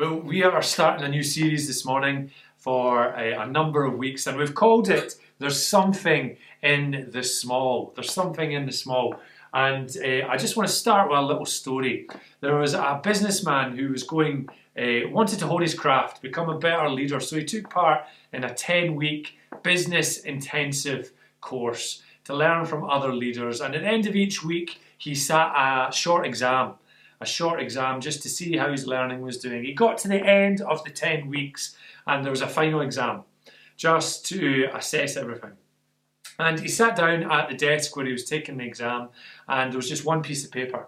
Well, we are starting a new series this morning for a, a, number of weeks, and we've called it There's Something in the Small. There's something in the small. And uh, I just want to start with a little story. There was a businessman who was going, uh, wanted to hone his craft, become a better leader. So he took part in a 10 week business intensive course to learn from other leaders. And at the end of each week, he sat a short exam a short exam just to see how his learning was doing. He got to the end of the 10 weeks and there was a final exam just to assess everything. And he sat down at the desk where he was taking the exam and there was just one piece of paper.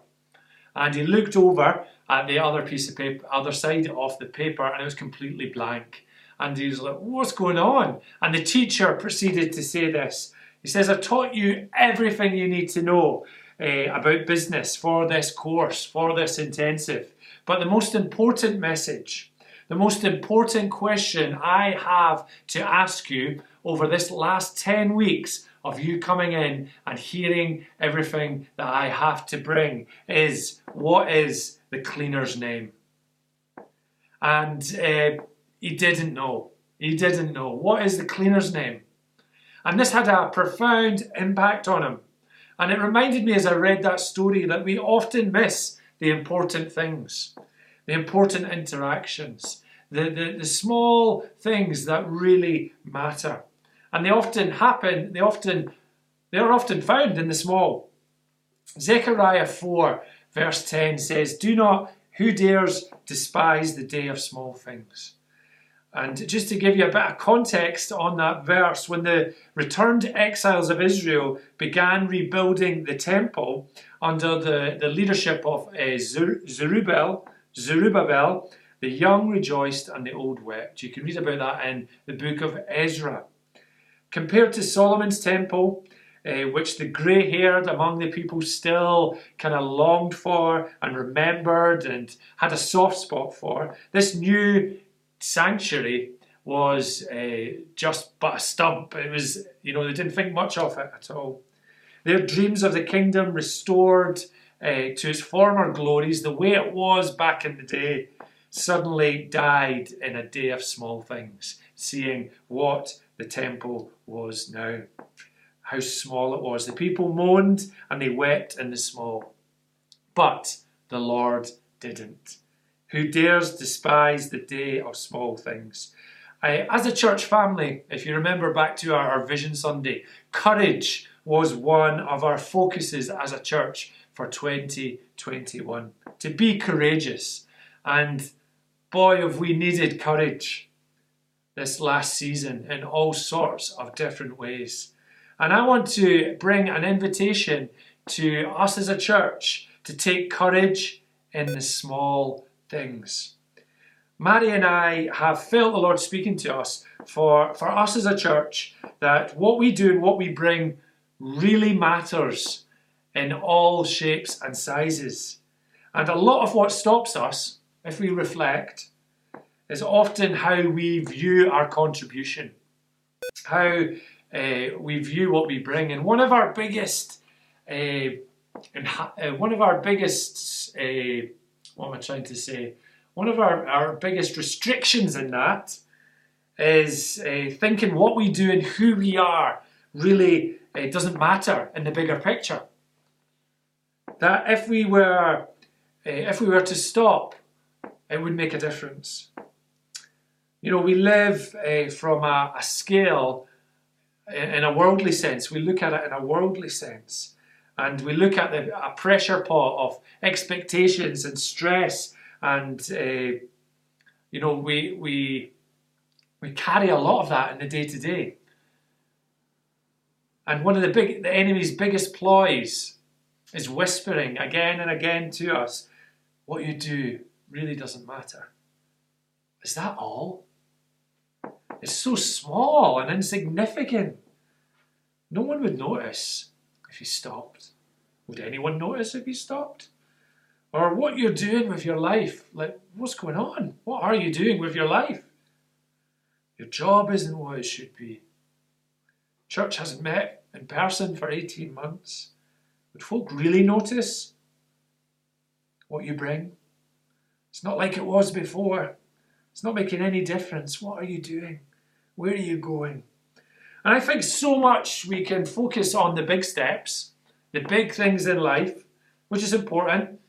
And he looked over at the other piece of paper, other side of the paper, and it was completely blank. And he was like, What's going on? And the teacher proceeded to say this. He says, I've taught you everything you need to know uh, about business for this course, for this intensive. But the most important message, the most important question I have to ask you over this last 10 weeks of you coming in and hearing everything that I have to bring is what is the cleaner's name? And uh, he didn't know. He didn't know. What is the cleaner's name? And this had a profound impact on him. And it reminded me as I read that story that we often miss the important things, the important interactions, the, the, the small things that really matter. And they often happen, they often they are often found in the small. Zechariah 4, verse 10 says, Do not, who dares despise the day of small things? And just to give you a bit of context on that verse, when the returned exiles of Israel began rebuilding the temple under the, the leadership of uh, Zerubbabel, Zerubbabel, the young rejoiced and the old wept. You can read about that in the book of Ezra. Compared to Solomon's temple, uh, which the grey haired among the people still kind of longed for and remembered and had a soft spot for, this new sanctuary was uh, just but a stump. It was, you know, they didn't think much of it at all. Their dreams of the kingdom restored uh, to its former glories, the way it was back in the day, suddenly died in a day of small things, seeing what the temple was now, how small it was. The people moaned and they wept in the small, but the Lord didn't. Who dares despise the day of small things? I, as a church family, if you remember back to our, our Vision Sunday, courage was one of our focuses as a church for 2021. To be courageous. And boy, have we needed courage this last season in all sorts of different ways. And I want to bring an invitation to us as a church to take courage in the small things. Mary and I have felt the Lord speaking to us for, for us as a church that what we do and what we bring really matters in all shapes and sizes. And a lot of what stops us, if we reflect, is often how we view our contribution, how uh, we view what we bring. And one of our biggest, uh, one of our biggest uh, what am I trying to say? One of our, our biggest restrictions in that is uh, thinking what we do and who we are really uh, doesn't matter in the bigger picture. That if we were, uh, if we were to stop, it would make a difference. You know, we live uh, from a, a scale in a worldly sense. We look at it in a worldly sense and we look at the, a pressure pot of expectations and stress and uh, you know we we we carry a lot of that in the day to day and one of the big the enemy's biggest ploys is whispering again and again to us what you do really doesn't matter. Is that all? It's so small and insignificant. No one would notice if you stopped? Would anyone notice if you stopped? Or what you're doing with your life? Like, what's going on? What are you doing with your life? Your job isn't what it should be. Church hasn't met in person for 18 months. Would folk really notice what you bring? It's not like it was before. It's not making any difference. What are you doing? Where are you going? And I think so much we can focus on the big steps, the big things in life, which is important,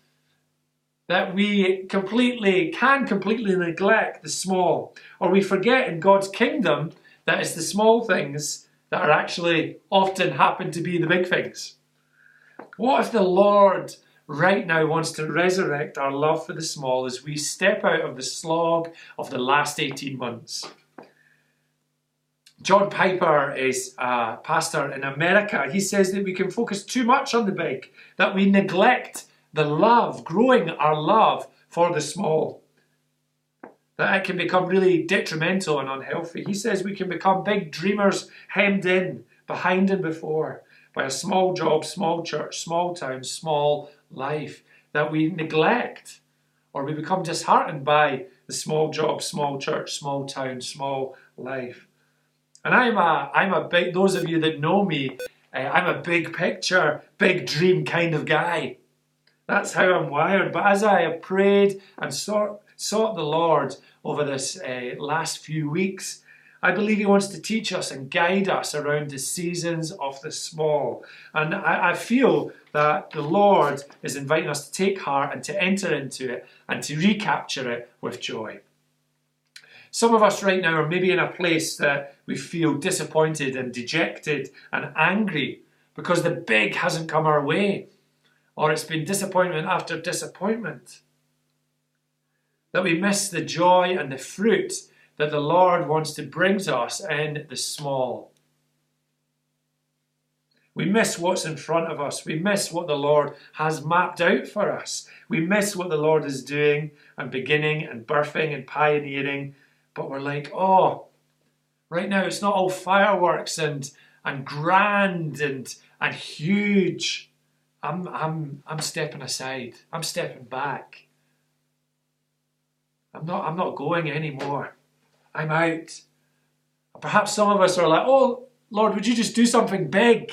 that we completely can completely neglect the small, or we forget in God's kingdom that it's the small things that are actually often happen to be the big things. What if the Lord right now wants to resurrect our love for the small as we step out of the slog of the last 18 months? John Piper is a pastor in America. He says that we can focus too much on the big, that we neglect the love, growing our love for the small. That it can become really detrimental and unhealthy. He says we can become big dreamers hemmed in, behind and before, by a small job, small church, small town, small life that we neglect or we become disheartened by the small job, small church, small town, small life. And I'm a, I'm a big, those of you that know me, uh, I'm a big picture, big dream kind of guy. That's how I'm wired. But as I have prayed and sought, sought the Lord over this uh, last few weeks, I believe He wants to teach us and guide us around the seasons of the small. And I, I feel that the Lord is inviting us to take heart and to enter into it and to recapture it with joy. Some of us right now are maybe in a place that we feel disappointed and dejected and angry because the big hasn't come our way, or it's been disappointment after disappointment. That we miss the joy and the fruit that the Lord wants to bring to us in the small. We miss what's in front of us. We miss what the Lord has mapped out for us. We miss what the Lord is doing and beginning and birthing and pioneering but we're like, oh, right now it's not all fireworks and and grand and and huge. I'm I'm I'm stepping aside. I'm stepping back. I'm not I'm not going anymore. I'm out. Perhaps some of us are like, oh Lord, would you just do something big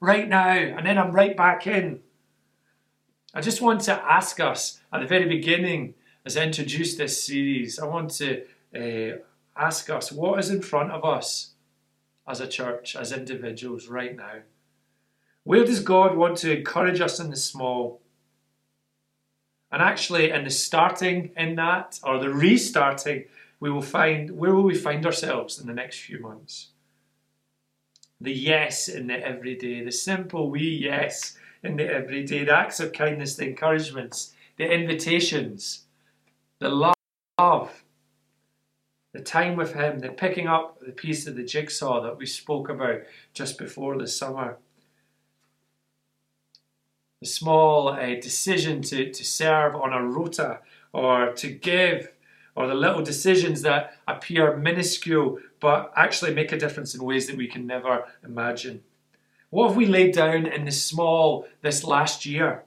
right now? And then I'm right back in. I just want to ask us at the very beginning, as I introduce this series, I want to uh, ask us what is in front of us as a church, as individuals right now. Where does God want to encourage us in the small? And actually, in the starting in that, or the restarting, we will find where will we find ourselves in the next few months? The yes in the everyday, the simple wee yes in the everyday, the acts of kindness, the encouragements, the invitations, the love, time with Him, the picking up the piece of the jigsaw that we spoke about just before the summer. The small uh, decision to, to serve on a rota or to give, or the little decisions that appear minuscule but actually make a difference in ways that we can never imagine. What have we laid down in the small this last year?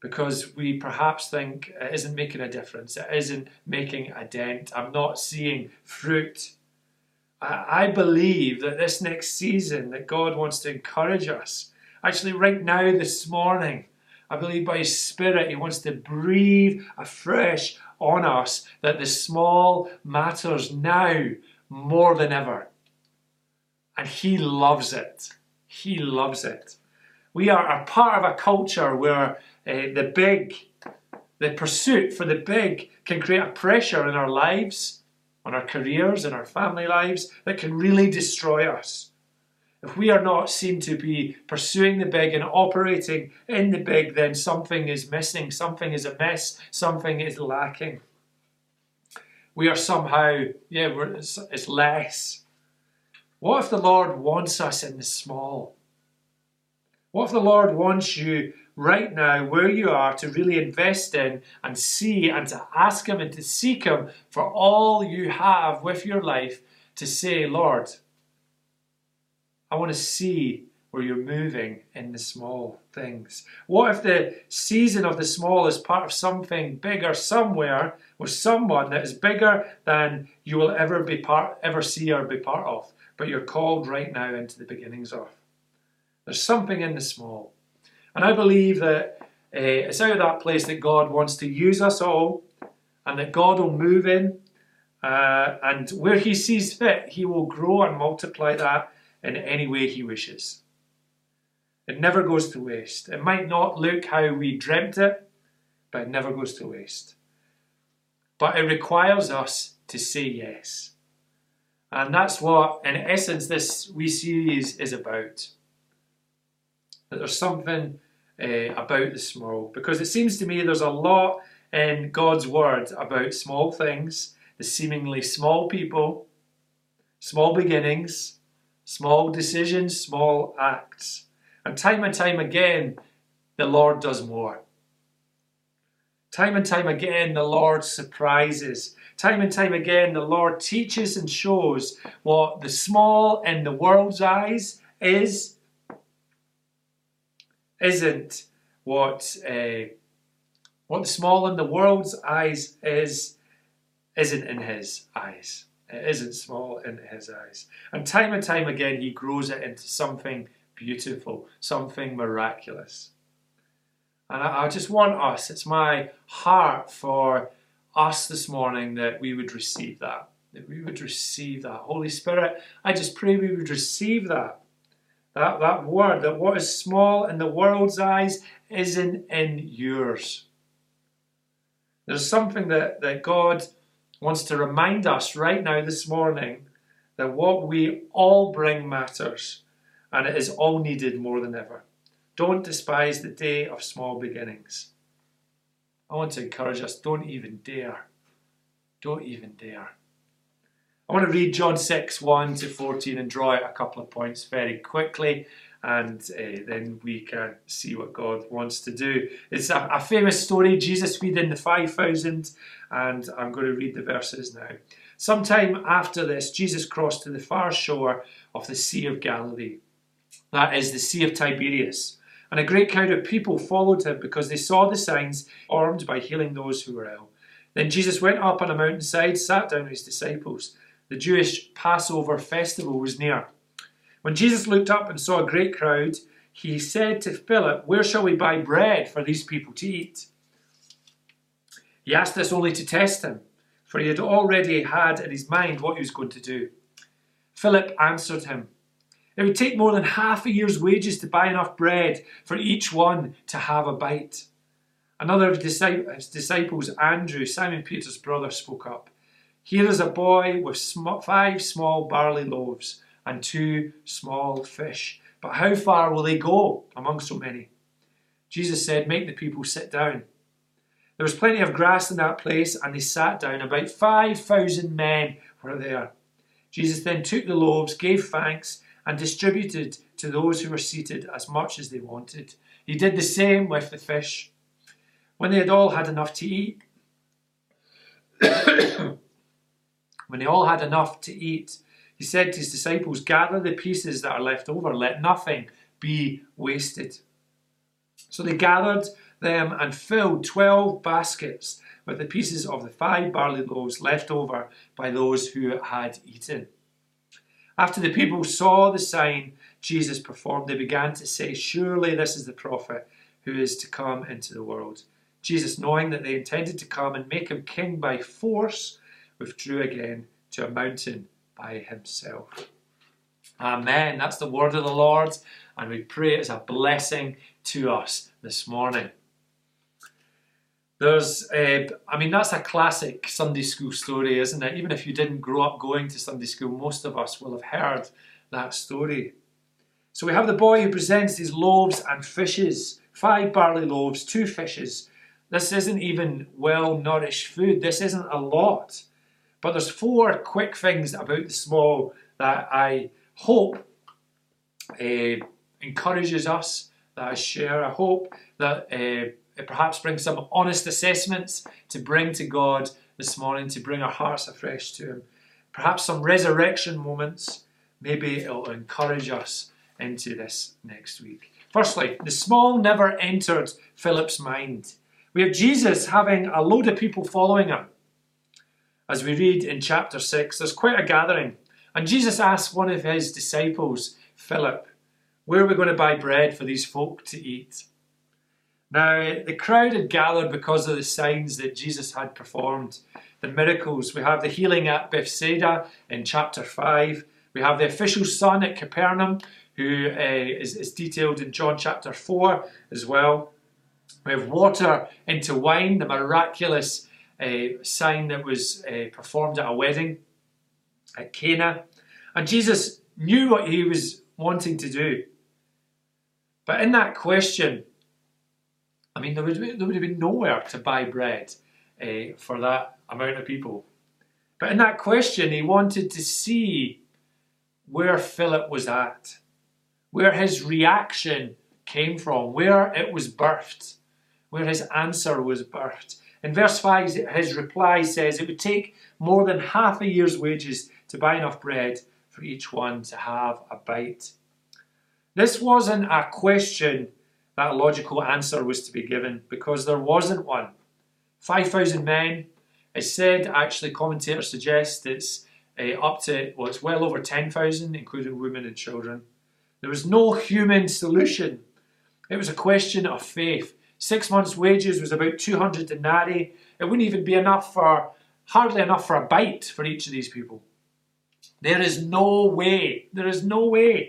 Because we perhaps think it isn't making a difference, it isn't making a dent, I'm not seeing fruit. I believe that this next season that God wants to encourage us. Actually, right now, this morning, I believe by His Spirit, He wants to breathe afresh on us that the small matters now more than ever. And He loves it. He loves it. We are a part of a culture where uh, the big, the pursuit for the big can create a pressure in our lives, on our careers, in our family lives that can really destroy us. If we are not seen to be pursuing the big and operating in the big, then something is missing, something is amiss, something is lacking. We are somehow, yeah, it's, it's less. What if the Lord wants us in the small? What if the Lord wants you right now, where you are, to really invest in and see and to ask Him and to seek Him for all you have with your life to say, Lord, I want to see where you're moving in the small things. What if the season of the small is part of something bigger somewhere with someone that is bigger than you will ever be part ever see or be part of, but you're called right now into the beginnings of. There's something in the small. And I believe that uh, it's out of that place that God wants to use us all and that God will move in. Uh, and where He sees fit, He will grow and multiply that in any way He wishes. It never goes to waste. It might not look how we dreamt it, but it never goes to waste. But it requires us to say yes. And that's what, in essence, this wee series is about. That there's something uh, about the small, because it seems to me there's a lot in God's word about small things, the seemingly small people, small beginnings, small decisions, small acts. And time and time again, the Lord does more. Time and time again, the Lord surprises. Time and time again, the Lord teaches and shows what the small in the world's eyes is, isn't what uh, what the small in the world's eyes is, isn't in His eyes. It isn't small in His eyes. And time and time again, He grows it into something beautiful, something miraculous. And I, I just want us, it's my heart for us this morning that we would receive that. That we would receive that. Holy Spirit, I just pray we would receive that. That, that word, that what is small in the world's eyes isn't in yours. There's something that, that God wants to remind us right now this morning that what we all bring matters and it is all needed more than ever. Don't despise the day of small beginnings. I want to encourage us don't even dare. Don't even dare. I want to read John 6 1 to 14 and draw out a couple of points very quickly, and uh, then we can see what God wants to do. It's a, a famous story Jesus feeding the 5,000, and I'm going to read the verses now. Sometime after this, Jesus crossed to the far shore of the Sea of Galilee. That is the Sea of Tiberias. And a great crowd of people followed him because they saw the signs performed by healing those who were ill. Then Jesus went up on a mountainside, sat down with his disciples. The Jewish Passover festival was near. When Jesus looked up and saw a great crowd, he said to Philip, Where shall we buy bread for these people to eat? He asked this only to test him, for he had already had in his mind what he was going to do. Philip answered him, it would take more than half a year's wages to buy enough bread for each one to have a bite. Another of his disciples, Andrew, Simon Peter's brother, spoke up. Here is a boy with five small barley loaves and two small fish. But how far will they go among so many? Jesus said, Make the people sit down. There was plenty of grass in that place, and they sat down. About 5,000 men were there. Jesus then took the loaves, gave thanks, and distributed to those who were seated as much as they wanted. He did the same with the fish. When they had all had enough to eat, when they all had enough to eat, he said to his disciples, Gather the pieces that are left over, let nothing be wasted. So they gathered them and filled twelve baskets with the pieces of the five barley loaves left over by those who had eaten. After the people saw the sign Jesus performed, they began to say, Surely this is the prophet who is to come into the world. Jesus, knowing that they intended to come and make him king by force, withdrew again to a mountain by himself. Amen. That's the word of the Lord, and we pray it as a blessing to us this morning. There's, uh, I mean, that's a classic Sunday school story, isn't it? Even if you didn't grow up going to Sunday school, most of us will have heard that story. So we have the boy who presents these loaves and fishes five barley loaves, two fishes. This isn't even well nourished food, this isn't a lot. But there's four quick things about the small that I hope uh, encourages us, that I share. I hope that. Uh, perhaps brings some honest assessments to bring to God this morning, to bring our hearts afresh to Him. Perhaps some resurrection moments. Maybe it'll encourage us into this next week. Firstly, the small never entered Philip's mind. We have Jesus having a load of people following him. As we read in chapter 6, there's quite a gathering. And Jesus asks one of his disciples, Philip, where are we going to buy bread for these folk to eat? Now, the crowd had gathered because of the signs that Jesus had performed, the miracles. We have the healing at Bethsaida in chapter 5. We have the official son at Capernaum, who uh, is, is detailed in John chapter 4 as well. We have water into wine, the miraculous uh, sign that was uh, performed at a wedding at Cana. And Jesus knew what he was wanting to do. But in that question, I mean, there would, there would have been nowhere to buy bread uh, for that amount of people. But in that question, he wanted to see where Philip was at, where his reaction came from, where it was birthed, where his answer was birthed. In verse 5, his reply says it would take more than half a year's wages to buy enough bread for each one to have a bite. This wasn't a question that logical answer was to be given because there wasn't one. 5,000 men, it's said, actually, commentators suggest it's uh, up to, well, it's well over 10,000, including women and children. There was no human solution. It was a question of faith. Six months' wages was about 200 denarii. It wouldn't even be enough for, hardly enough for a bite for each of these people. There is no way, there is no way.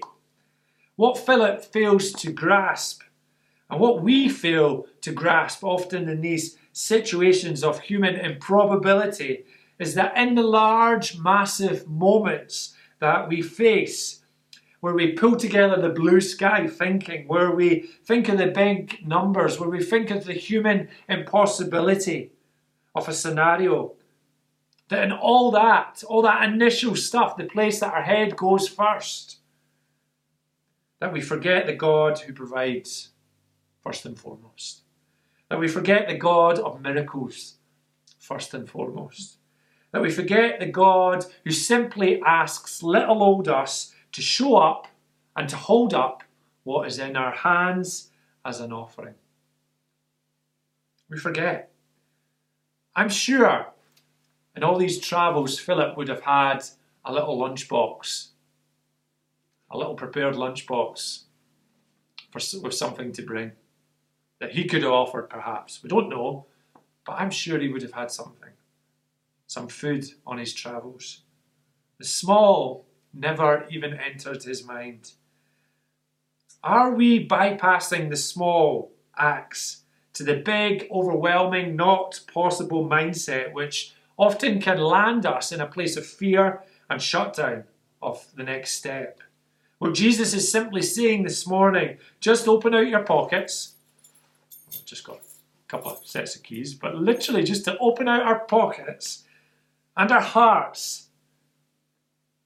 What Philip fails to grasp and what we fail to grasp often in these situations of human improbability is that in the large, massive moments that we face, where we pull together the blue sky thinking, where we think of the big numbers, where we think of the human impossibility of a scenario, that in all that, all that initial stuff, the place that our head goes first, that we forget the God who provides first and foremost. That we forget the God of miracles, first and foremost. That we forget the God who simply asks little old us to show up and to hold up what is in our hands as an offering. We forget. I'm sure in all these travels, Philip would have had a little lunchbox, a little prepared lunchbox for, with something to bring that he could have offered, perhaps. We don't know, but I'm sure he would have had something, some food on his travels. The small never even entered his mind. Are we bypassing the small acts to the big, overwhelming, not possible mindset, which often can land us in a place of fear and shutdown of the next step? Well, Jesus is simply saying this morning just open out your pockets I've just got a couple of sets of keys, but literally just to open out our pockets and our hearts.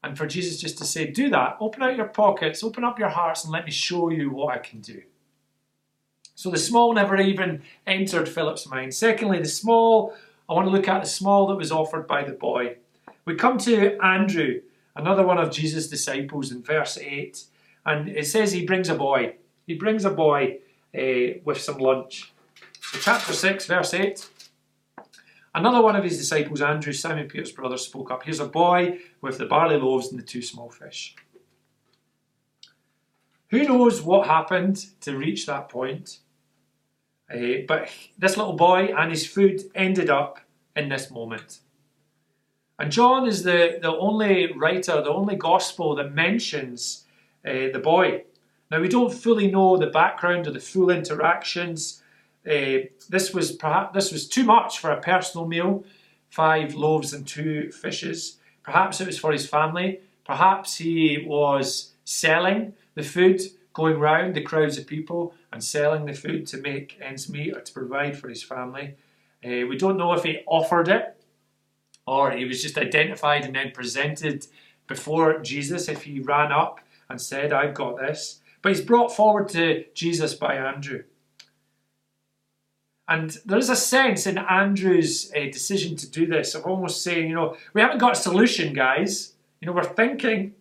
And for Jesus just to say, do that, open out your pockets, open up your hearts, and let me show you what I can do. So the small never even entered Philip's mind. Secondly, the small, I want to look at the small that was offered by the boy. We come to Andrew, another one of Jesus' disciples, in verse 8, and it says he brings a boy. He brings a boy uh, with some lunch. So, chapter 6, verse 8. Another one of his disciples, Andrew, Simon Peter's brother, spoke up. Here's a boy with the barley loaves and the two small fish. Who knows what happened to reach that point? Uh, but this little boy and his food ended up in this moment. And John is the, the only writer, the only gospel that mentions uh, the boy. Now, we don't fully know the background or the full interactions. Uh, this was perhaps this was too much for a personal meal, five loaves and two fishes. Perhaps it was for his family. Perhaps he was selling the food, going round the crowds of people and selling the food to make ends meet or to provide for his family. Uh, we don't know if he offered it or he was just identified and then presented before Jesus if he ran up and said, I've got this. But he's brought forward to Jesus by Andrew. And there is a sense in Andrew's uh, decision to do this of almost saying, you know, we haven't got a solution, guys. You know, we're thinking,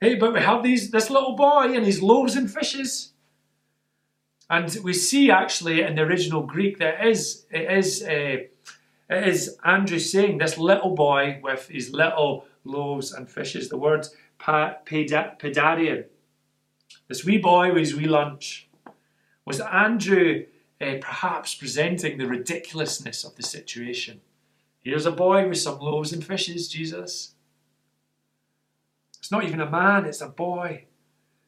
hey, but we have these this little boy and his loaves and fishes. And we see actually in the original Greek that it is it is uh, it is Andrew saying this little boy with his little loaves and fishes. The word paidarion this wee boy with his wee lunch. Was Andrew uh, perhaps presenting the ridiculousness of the situation. Here's a boy with some loaves and fishes, Jesus. It's not even a man, it's a boy.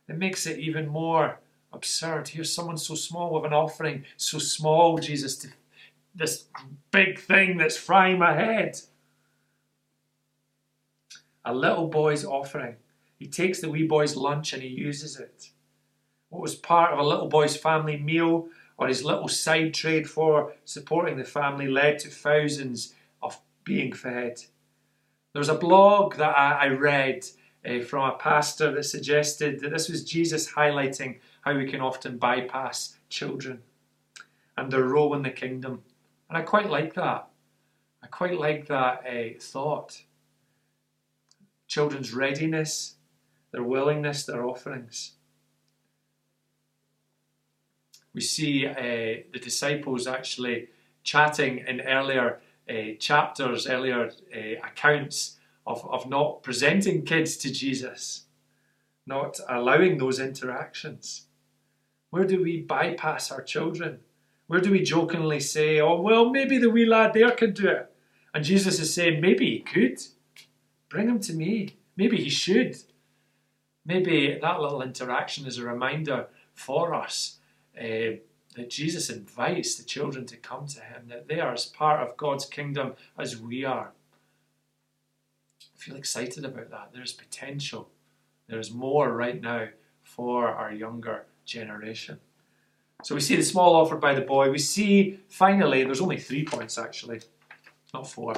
It makes it even more absurd. Here's someone so small with an offering, so small, Jesus, to this big thing that's frying my head. A little boy's offering. He takes the wee boy's lunch and he uses it. What was part of a little boy's family meal or his little side trade for supporting the family led to thousands of being fed. There was a blog that I, read uh, from a pastor that suggested that this was Jesus highlighting how we can often bypass children and their role in the kingdom. And I quite like that. I quite like that uh, thought. Children's readiness, their willingness, their offerings. We see uh, the disciples actually chatting in earlier uh, chapters, earlier uh, accounts of, of not presenting kids to Jesus, not allowing those interactions. Where do we bypass our children? Where do we jokingly say, oh, well, maybe the wee lad there could do it? And Jesus is saying, maybe he could. Bring him to me. Maybe he should. Maybe that little interaction is a reminder for us uh, that Jesus invites the children to come to him, that they are as part of God's kingdom as we are. I feel excited about that. There's potential. There's more right now for our younger generation. So we see the small offered by the boy. We see finally, there's only three points actually, not four.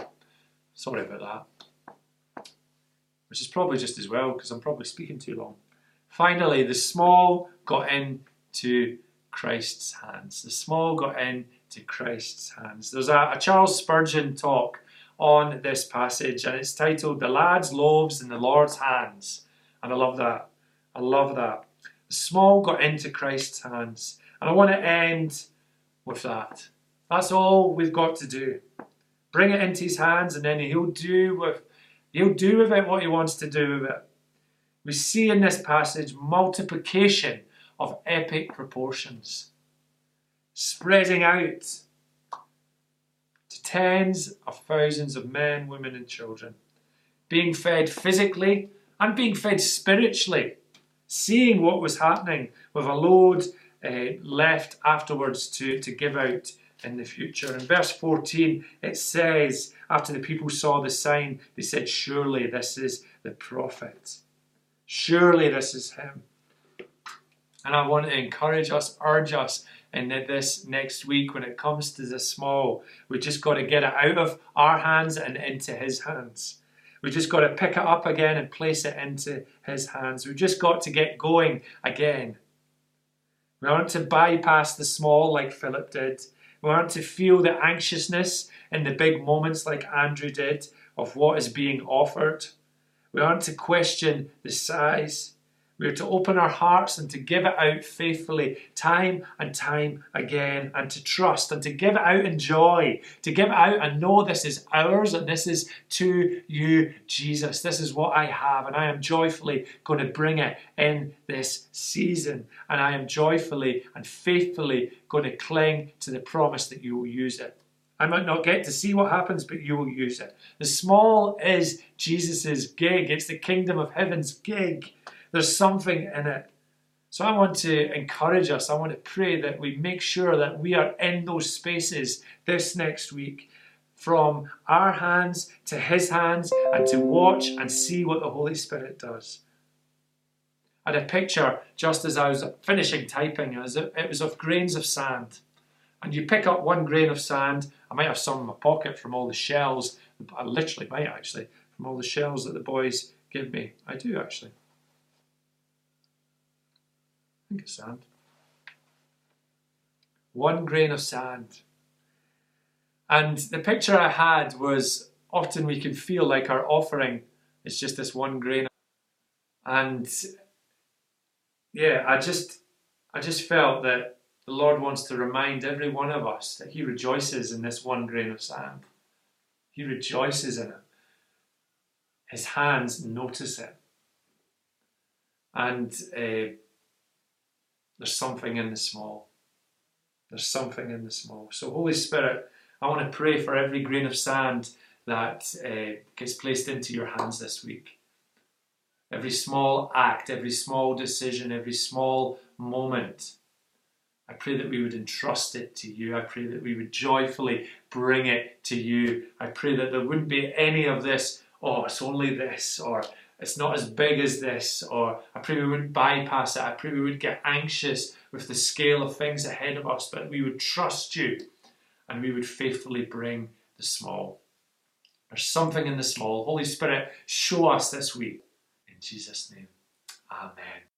Sorry about that. Which is probably just as well because I'm probably speaking too long. Finally, the small got into Christ's hands. The small got into Christ's hands. There's a, a Charles Spurgeon talk on this passage, and it's titled The Lad's Loaves in the Lord's Hands. And I love that. I love that. The small got into Christ's hands. And I want to end with that. That's all we've got to do. Bring it into his hands, and then he'll do with he'll do with it what he wants to do with it. We see in this passage multiplication of epic proportions, spreading out to tens of thousands of men, women, and children, being fed physically and being fed spiritually, seeing what was happening with a load uh, left afterwards to, to give out in the future. In verse 14, it says, After the people saw the sign, they said, Surely this is the prophet. Surely this is him. And I want to encourage us, urge us in this next week when it comes to the small, we just got to get it out of our hands and into his hands. We just got to pick it up again and place it into his hands. We've just got to get going again. We aren't to bypass the small like Philip did. We aren't to feel the anxiousness in the big moments like Andrew did of what is being offered. We aren't to question the size. We are to open our hearts and to give it out faithfully, time and time again, and to trust and to give it out in joy, to give it out and know this is ours and this is to you, Jesus. This is what I have, and I am joyfully going to bring it in this season. And I am joyfully and faithfully going to cling to the promise that you will use it. I might not get to see what happens, but you will use it. The small is Jesus' gig, it's the kingdom of heaven's gig. There's something in it. So I want to encourage us, I want to pray that we make sure that we are in those spaces this next week from our hands to his hands and to watch and see what the Holy Spirit does. I had a picture just as I was finishing typing, it was of grains of sand. And you pick up one grain of sand, I might have some in my pocket from all the shells, I literally might actually, from all the shells that the boys give me. I do actually think it's sand. One grain of sand. And the picture I had was often we can feel like our offering is just this one grain. And yeah, I just I just felt that the Lord wants to remind every one of us that He rejoices in this one grain of sand. He rejoices in it. His hands notice it. And uh, there's something in the small. There's something in the small. So, Holy Spirit, I want to pray for every grain of sand that uh, gets placed into your hands this week. Every small act, every small decision, every small moment. I pray that we would entrust it to you. I pray that we would joyfully bring it to you. I pray that there wouldn't be any of this, oh, it's only this, or it's not as big as this, or I pray we wouldn't bypass it. I pray we would get anxious with the scale of things ahead of us, but we would trust you and we would faithfully bring the small. There's something in the small. Holy Spirit, show us this week. In Jesus' name, Amen.